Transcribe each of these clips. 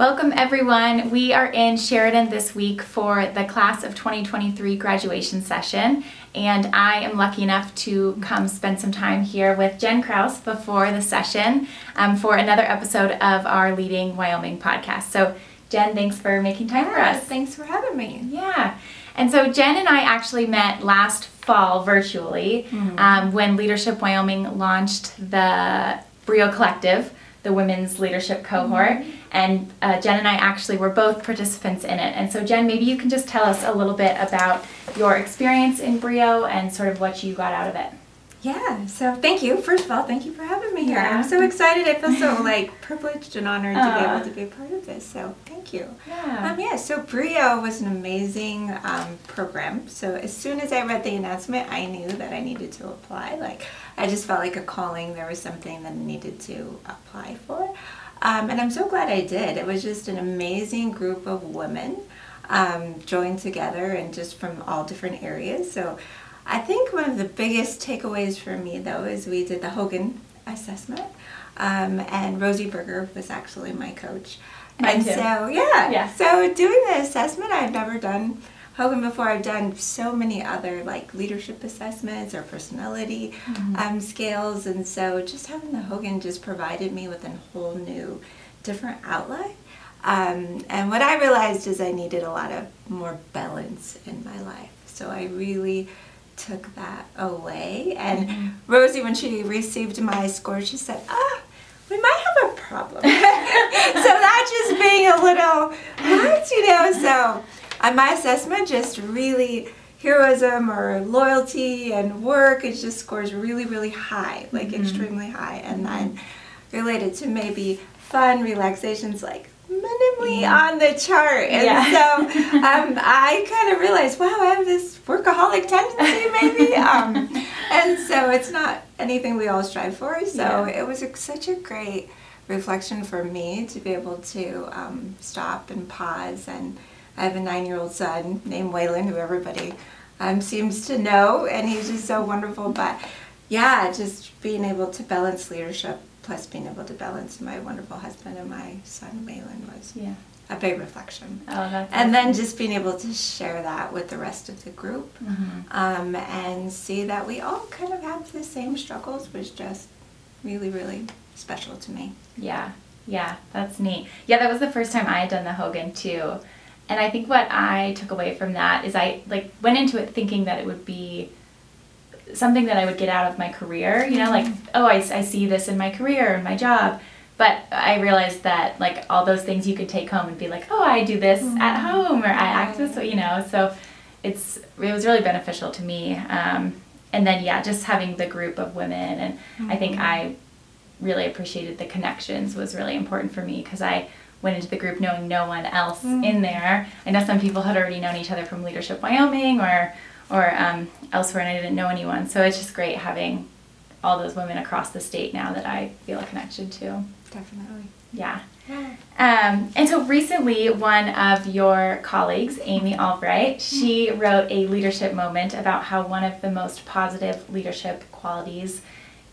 Welcome, everyone. We are in Sheridan this week for the class of 2023 graduation session, and I am lucky enough to come spend some time here with Jen Crouse before the session um, for another episode of our Leading Wyoming podcast. So, Jen, thanks for making time for us. Thanks for having me. Yeah. And so, Jen and I actually met last fall virtually mm-hmm. um, when Leadership Wyoming launched the Brio Collective the women's leadership cohort. Mm-hmm. And uh, Jen and I actually were both participants in it. And so, Jen, maybe you can just tell us a little bit about your experience in Brio and sort of what you got out of it. Yeah, so thank you. First of all, thank you for having me here. Yeah. I'm so excited. I feel so like privileged and honored uh, to be able to be a part of this. So thank you. Yeah. Um, yeah. So Brio was an amazing um, program. So as soon as I read the announcement, I knew that I needed to apply. Like I just felt like a calling. There was something that I needed to apply for, um, and I'm so glad I did. It was just an amazing group of women um, joined together and just from all different areas. So I think one of the biggest takeaways for me, though, is we did the Hogan assessment, um, and Rosie Berger was actually my coach. Mine and too. so, yeah, yeah. So doing the assessment, I've never done Hogan before. I've done so many other like leadership assessments or personality mm-hmm. um, scales, and so just having the Hogan just provided me with a whole new, different outlet. Um, and what I realized is I needed a lot of more balance in my life. So I really took that away. And mm-hmm. Rosie, when she received my score, she said, ah, we might have a problem. so that just being a little, what, you know, so on my assessment, just really heroism or loyalty and work, it just scores really, really high, like mm-hmm. extremely high. And then related to maybe fun relaxations like minimally on the chart. And yeah. so um, I kind of realized, wow, I have this workaholic tendency maybe. um, and so it's not anything we all strive for. So yeah. it was a, such a great reflection for me to be able to um, stop and pause. And I have a nine year old son named Waylon, who everybody um, seems to know, and he's just so wonderful. But yeah, just being able to balance leadership plus being able to balance my wonderful husband and my son Waylon was yeah. a big reflection. Oh, that's and awesome. then just being able to share that with the rest of the group mm-hmm. um, and see that we all kind of have the same struggles was just really, really special to me. Yeah, yeah, that's neat. Yeah, that was the first time I had done the Hogan too. And I think what I took away from that is I like went into it thinking that it would be something that I would get out of my career, you know, like, mm-hmm. oh, I, I see this in my career and my job. But I realized that, like, all those things you could take home and be like, oh, I do this mm-hmm. at home or I act this way, you know. So it's, it was really beneficial to me. Um, and then, yeah, just having the group of women. And mm-hmm. I think mm-hmm. I really appreciated the connections was really important for me because I went into the group knowing no one else mm-hmm. in there. I know some people had already known each other from Leadership Wyoming or or um, elsewhere, and I didn't know anyone. So it's just great having all those women across the state now that I feel a connection to. Definitely. Yeah. Um, and so recently, one of your colleagues, Amy Albright, she wrote a leadership moment about how one of the most positive leadership qualities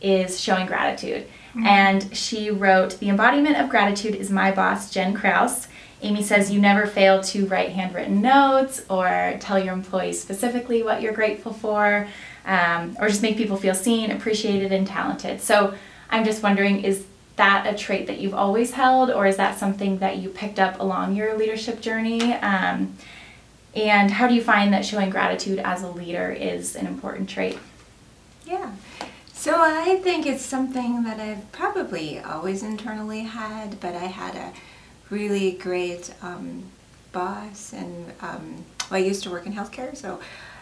is showing gratitude. Mm-hmm. And she wrote, The embodiment of gratitude is my boss, Jen Crouse. Amy says you never fail to write handwritten notes or tell your employees specifically what you're grateful for, um, or just make people feel seen, appreciated, and talented. So I'm just wondering is that a trait that you've always held, or is that something that you picked up along your leadership journey? Um, and how do you find that showing gratitude as a leader is an important trait? Yeah. So I think it's something that I've probably always internally had, but I had a really great um, boss, and um, well, I used to work in healthcare, so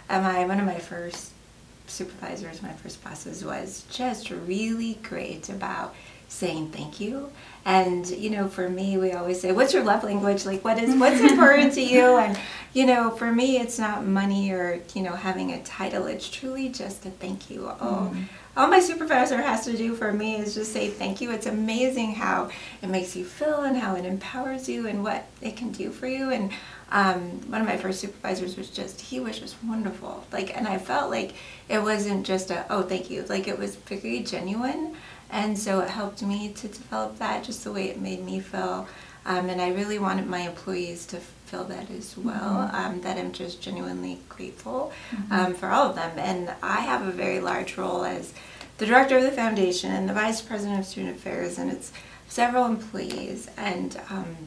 my one of my first supervisors, my first bosses, was just really great about saying thank you. And you know, for me, we always say, "What's your love language? Like, what is what's important to you?" And you know, for me, it's not money or you know having a title. It's truly just a thank you. Oh, mm all my supervisor has to do for me is just say thank you. It's amazing how it makes you feel and how it empowers you and what it can do for you. And um, one of my first supervisors was just he was just wonderful. Like, and I felt like it wasn't just a oh thank you. Like it was very genuine, and so it helped me to develop that just the way it made me feel. Um, and I really wanted my employees to feel that as well, um, that I'm just genuinely grateful um, for all of them. And I have a very large role as the director of the foundation and the vice president of student affairs, and it's several employees. And um,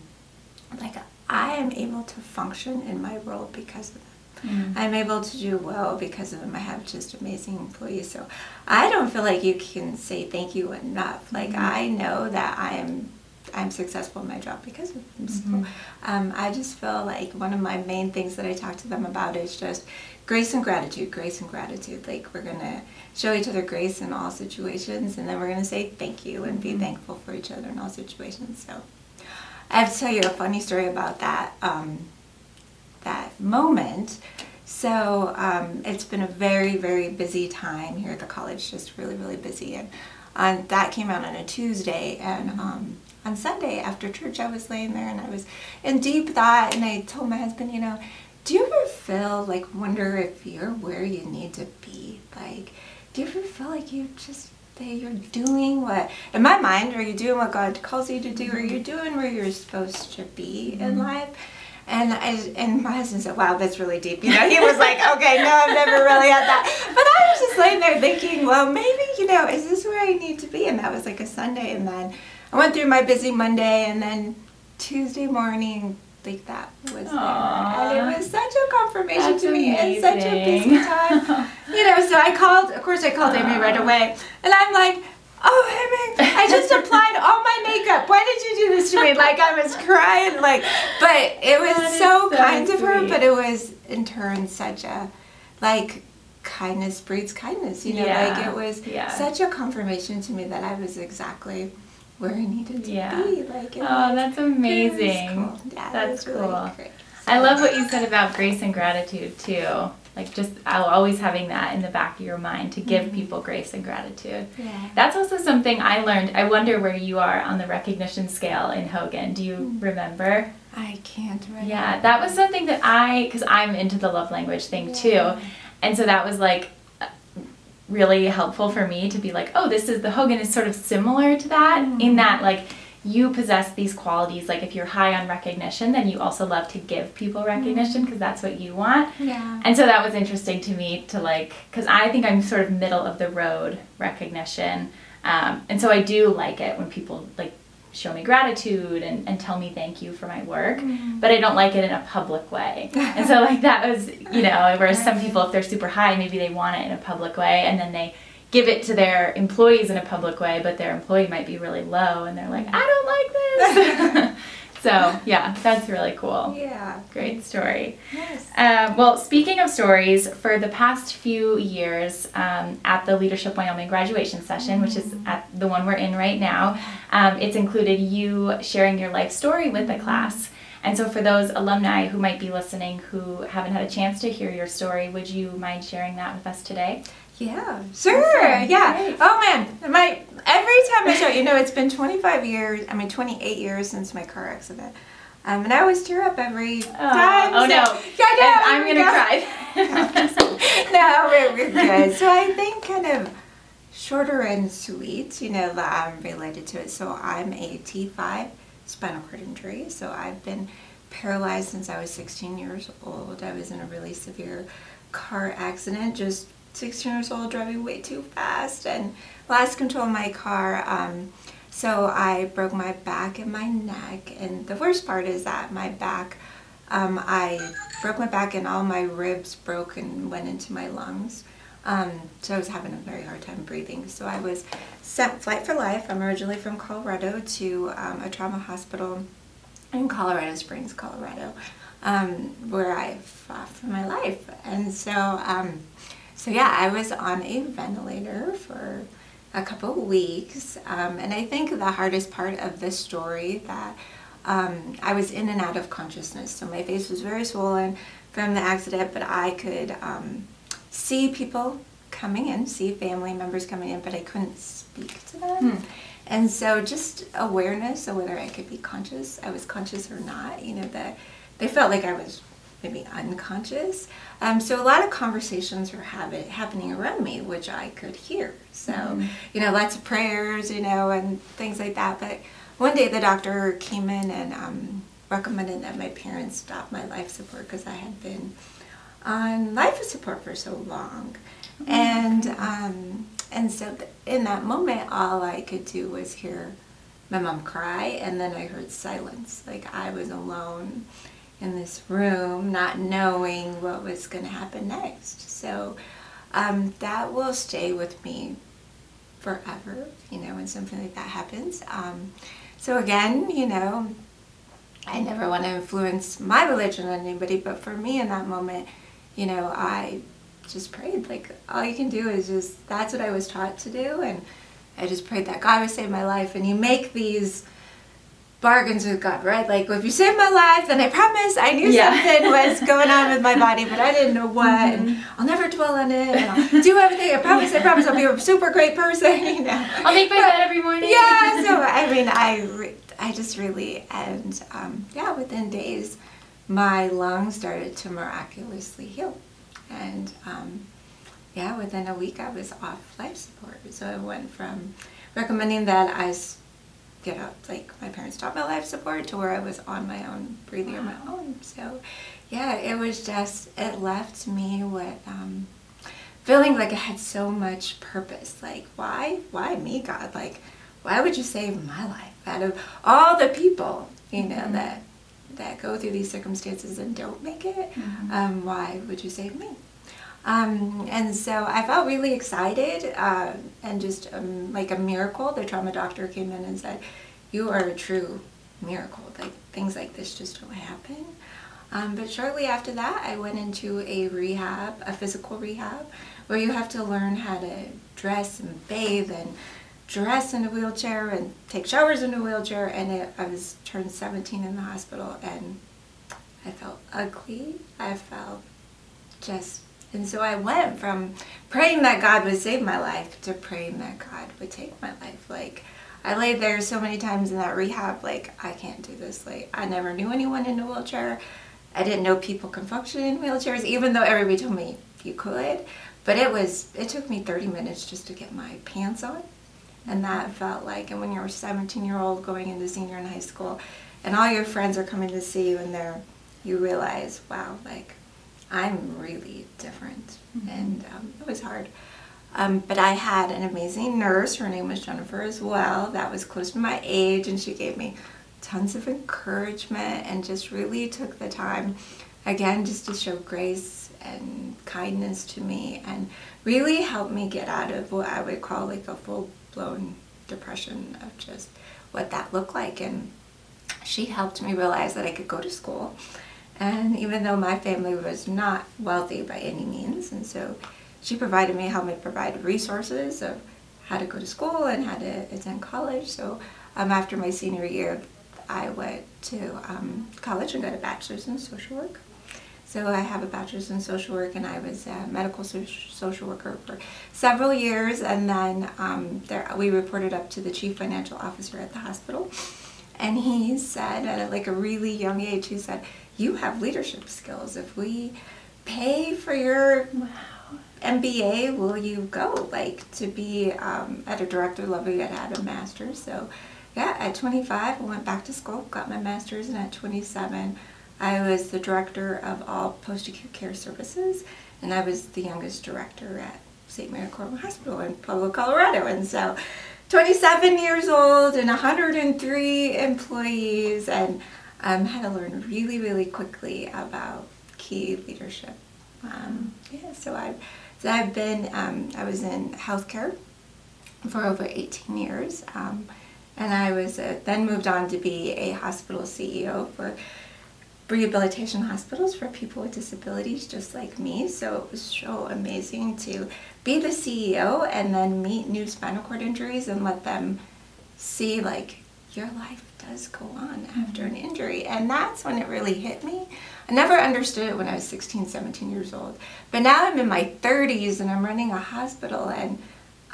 like I am able to function in my role because of them. I'm able to do well because of them. I have just amazing employees. So I don't feel like you can say thank you enough. Like I know that I am I'm successful in my job because of them. So um, I just feel like one of my main things that I talk to them about is just grace and gratitude, grace and gratitude. Like we're gonna show each other grace in all situations, and then we're gonna say thank you and be thankful for each other in all situations. So I have to tell you a funny story about that. Um, that moment. So um, it's been a very, very busy time here at the college, just really, really busy. And um, that came out on a Tuesday. And um, on Sunday after church, I was laying there and I was in deep thought. And I told my husband, you know, do you ever feel like wonder if you're where you need to be? Like, do you ever feel like you just that you're doing what in my mind are you doing what god calls you to do are you doing where you're supposed to be in life and I, and my husband said, "Wow, that's really deep." You know, he was like, "Okay, no, I've never really had that." But I was just laying there thinking, "Well, maybe you know, is this where I need to be?" And that was like a Sunday, and then I went through my busy Monday, and then Tuesday morning, like that was there, and it was such a confirmation That's to me in such a busy amazing. time. you know, so I called. Of course, I called Amy right away, and I'm like. Oh, Amy, I just applied all my makeup. Why did you do this to me? Like, I was crying, like, but it was so so kind of her, but it was in turn such a, like, kindness breeds kindness, you know, Yeah, like, it was yeah. such a confirmation to me that I was exactly where I needed to Yeah. be. Like, Oh, was- that's amazing. cool. Yeah, That's really cool. great. I love what you said about grace and gratitude too. Like just always having that in the back of your mind to give mm-hmm. people grace and gratitude. Yeah. That's also something I learned. I wonder where you are on the recognition scale in Hogan. Do you hmm. remember? I can't right Yeah, that was something that I, because I'm into the love language thing too. And so that was like uh, really helpful for me to be like, oh, this is the Hogan is sort of similar to that in mm-hmm. that like you possess these qualities. Like if you're high on recognition, then you also love to give people recognition because that's what you want. Yeah. And so that was interesting to me to like, because I think I'm sort of middle of the road recognition. Um, and so I do like it when people like show me gratitude and, and tell me thank you for my work, but I don't like it in a public way. and so, like, that was, you know, whereas some people, if they're super high, maybe they want it in a public way and then they give it to their employees in a public way, but their employee might be really low and they're like, I don't like this. so, yeah, that's really cool. Yeah. Great story. Yes. Um, well, speaking of stories, for the past few years um, at the Leadership Wyoming graduation session, which is at the one we're in right now, um, it's included you sharing your life story with the class. And so, for those alumni who might be listening who haven't had a chance to hear your story, would you mind sharing that with us today? Yeah, sure. Yeah. Great. Oh man, my every time I show, you know, it's been 25 years. I mean, 28 years since my car accident. Um, and I always tear up every time. oh so- no! Yeah, know, I'm gonna go. cry. no, we're, we're good. So I think kind of shorter and sweet, you know, that I'm related to it. So I'm a T5 spinal cord injury. So I've been paralyzed since I was 16 years old. I was in a really severe car accident, just 16 years old, driving way too fast and lost control of my car. Um, so I broke my back and my neck. And the worst part is that my back um, I broke my back and all my ribs broke and went into my lungs. Um, so I was having a very hard time breathing. So I was sent flight for life. I'm originally from Colorado to um, a trauma hospital in Colorado Springs, Colorado, um, where I fought for my life. And so, um, so yeah, I was on a ventilator for a couple of weeks. Um, and I think the hardest part of this story that um, I was in and out of consciousness. So my face was very swollen from the accident, but I could um, see people coming in, see family members coming in, but I couldn't speak to them. And so just awareness of whether I could be conscious, I was conscious or not, you know, that they felt like I was maybe unconscious. Um, so a lot of conversations were habit, happening around me, which I could hear. So, mm-hmm. you know, lots of prayers, you know, and things like that. But one day the doctor came in and um, recommended that my parents stop my life support because I had been on life support for so long. Mm-hmm. And um, and so th- in that moment, all I could do was hear my mom cry, and then I heard silence. Like I was alone in this room, not knowing what was going to happen next. So um, that will stay with me forever, you know, when something like that happens. Um, so again, you know, I never want to influence my religion on anybody, but for me in that moment, you know, I just prayed. Like, all you can do is just, that's what I was taught to do. And I just prayed that God would save my life. And you make these bargains with God, right? Like, if you save my life, then I promise I knew yeah. something was going on with my body, but I didn't know what. Mm-hmm. And I'll never dwell on it. And I'll do everything. I promise. I promise. I'll be a super great person. You know. I'll make my but, bed every morning. Yeah. So I mean, I, re- I just really, and um, yeah, within days, my lungs started to miraculously heal, and um, yeah, within a week I was off life support. So I went from recommending that I get up. Like my parents taught my life support to where I was on my own, breathing wow. on my own. So yeah, it was just it left me with um, feeling like I had so much purpose. Like why, why me, God? Like why would you save my life out of all the people you know mm-hmm. that that go through these circumstances and don't make it? Mm-hmm. Um, why would you save me? Um, and so I felt really excited uh, and just um, like a miracle. The trauma doctor came in and said, You are a true miracle. Like things like this just don't happen. Um, but shortly after that, I went into a rehab, a physical rehab, where you have to learn how to dress and bathe and dress in a wheelchair and take showers in a wheelchair. And it, I was turned 17 in the hospital and I felt ugly. I felt just and so I went from praying that God would save my life to praying that God would take my life. Like, I laid there so many times in that rehab, like, I can't do this. Like, I never knew anyone in a wheelchair. I didn't know people can function in wheelchairs, even though everybody told me you could. But it was, it took me 30 minutes just to get my pants on. And that felt like, and when you're a 17 year old going into senior in high school, and all your friends are coming to see you, and they're, you realize, wow, like, I'm really different. Mm-hmm. And um, it was hard. Um, but I had an amazing nurse. Her name was Jennifer as well. That was close to my age, and she gave me tons of encouragement and just really took the time, again, just to show grace and kindness to me and really helped me get out of what I would call like a full blown depression of just what that looked like. And she helped me realize that I could go to school and even though my family was not wealthy by any means, and so she provided me, helped me provide resources of how to go to school and how to attend college. So um, after my senior year, I went to um, college and got a bachelor's in social work. So I have a bachelor's in social work, and I was a medical social worker for several years. And then um, there, we reported up to the chief financial officer at the hospital, and he said, at like a really young age, he said, you have leadership skills. If we pay for your. MBA, will you go? Like to be um, at a director level, you had a master's. So, yeah, at 25, I went back to school, got my master's, and at 27, I was the director of all post acute care services, and I was the youngest director at St. Mary Corwin Hospital in Pueblo, Colorado. And so, 27 years old and 103 employees, and um, had to learn really, really quickly about key leadership. Um, yeah, so I've, so I've been, um, I was in healthcare for over 18 years. Um, and I was uh, then moved on to be a hospital CEO for rehabilitation hospitals for people with disabilities just like me. So it was so amazing to be the CEO and then meet new spinal cord injuries and let them see like your life does go on after an mm-hmm. injury. And that's when it really hit me. I never understood it when I was 16, 17 years old. But now I'm in my 30s and I'm running a hospital and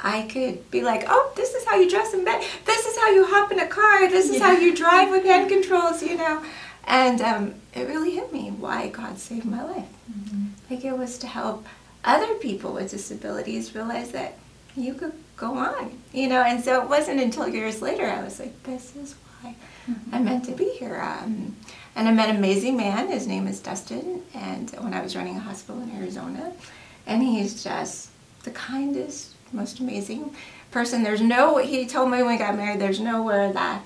I could be like, oh, this is how you dress in bed. This is how you hop in a car. This is yeah. how you drive with hand controls, you know. And um, it really hit me why God saved my life. Mm-hmm. Like it was to help other people with disabilities realize that you could go on, you know. And so it wasn't until years later I was like, this is why Mm-hmm. I'm meant to be here. Um, and I met an amazing man. His name is Dustin. And when I was running a hospital in Arizona, and he's just the kindest, most amazing person. There's no. He told me when we got married. There's nowhere that.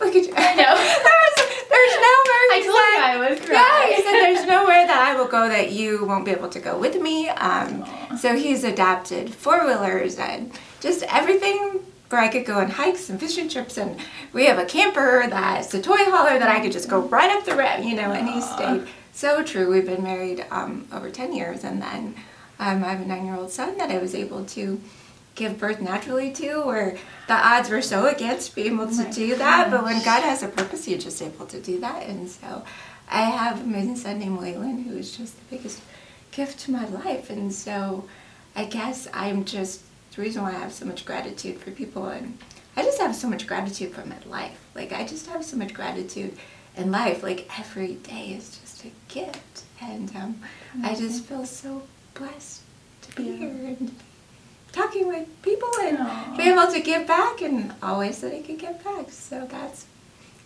Look at you. I know. there's, nowhere. I told you I was yeah, he said there's nowhere that I will go that you won't be able to go with me. Um, so he's adapted four wheelers and just everything where I could go on hikes and fishing trips. And we have a camper that's a toy hauler that I could just go right up the ramp, you know. And he stayed so true. We've been married um, over 10 years, and then um, I have a nine year old son that I was able to give birth naturally to, where the odds were so against being able Oh to my do that. But when. God has a purpose, you're just able to do that. And so I have an amazing son named Waylon, who is just the biggest gift to my life. And so I guess I'm just the reason why I have so much gratitude for people. And I just have so much gratitude for my life. Like, I just have so much gratitude in life. Like, every day is just a gift. And um, I just feel so blessed to be Yeah. here and talking with people and Aw. be able to give back and always that I could give back. So that's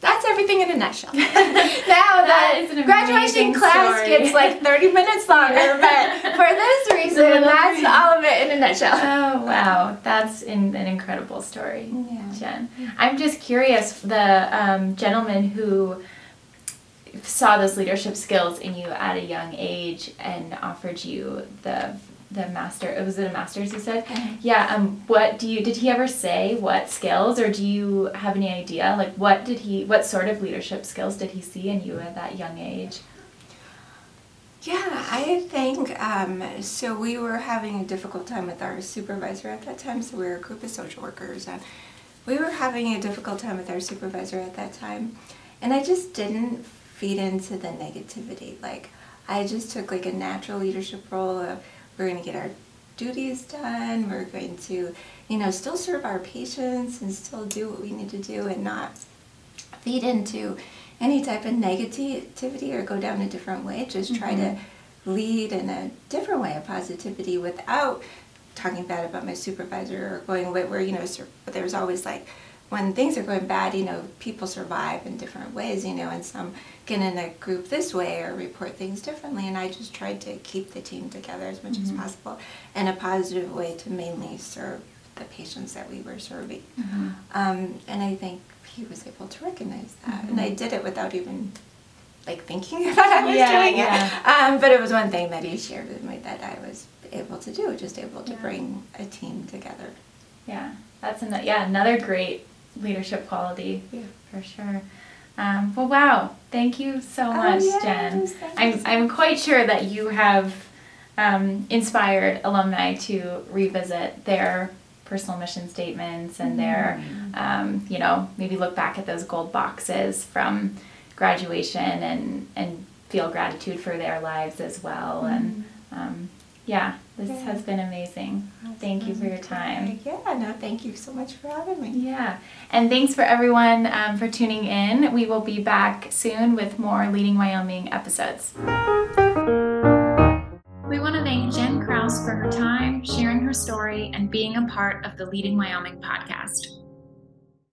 that's everything in a nutshell. now That graduation class story. gets like 30 minutes longer, but for this reason, that's reason. all of it in a nutshell. Oh wow, that's in, an incredible story, Yeah. Jen. I'm just curious. The um, gentleman who saw those leadership skills in you at a young age and offered you the the master. It was it a master's? You said. Mhm. Yeah. Um. What do you? Did he ever say what skills, or do you have any idea? Like, what did he? What sort of leadership skills did he see in you at that young age? Yeah, I think um, so. We were having a difficult time with our supervisor at that time. So we were a group of social workers, and we were having a difficult time with our supervisor at that time. And I just didn't feed into the negativity. Like I just took like a natural leadership role of we're going to get our duties done. We're going to, you know, still serve our patients and still do what we need to do, and not feed into any type of negativity or go down a different way. Just try to mm-hmm. lead in a different way of positivity without talking bad about my supervisor or going where, where you know, sur- there's always like when things are going bad, you know, people survive in different ways, you know, and some get in a group this way or report things differently. And I just tried to keep the team together as much as possible in a positive way to mainly serve the patients that we were serving. Um, and I think he was able to recognize that. And I did it without even like thinking about I was Yeah, doing yeah. it. Um, but it was one thing that he shared with me that I was able to do, just able to Yeah. bring a team together. Yeah, that's an, yeah another great leadership quality Yeah. for sure. Um, well, wow! Thank you so Oh, much, yes, Jen. I'm I'm quite sure that you have um, inspired alumni to revisit their personal mission statements and their, Mm-hmm. um, you know, maybe look back at those gold boxes from graduation and and feel gratitude for their lives as well. And um, yeah, this Mm-hmm. Has been amazing. Thank you for your time. Yeah, no, thank you so much for having me. Yeah, and thanks for everyone um, for tuning in. We will be back soon with more Leading Wyoming episodes. We want to thank Jen Crouse for her time, sharing her story, and being a part of the Leading Wyoming podcast.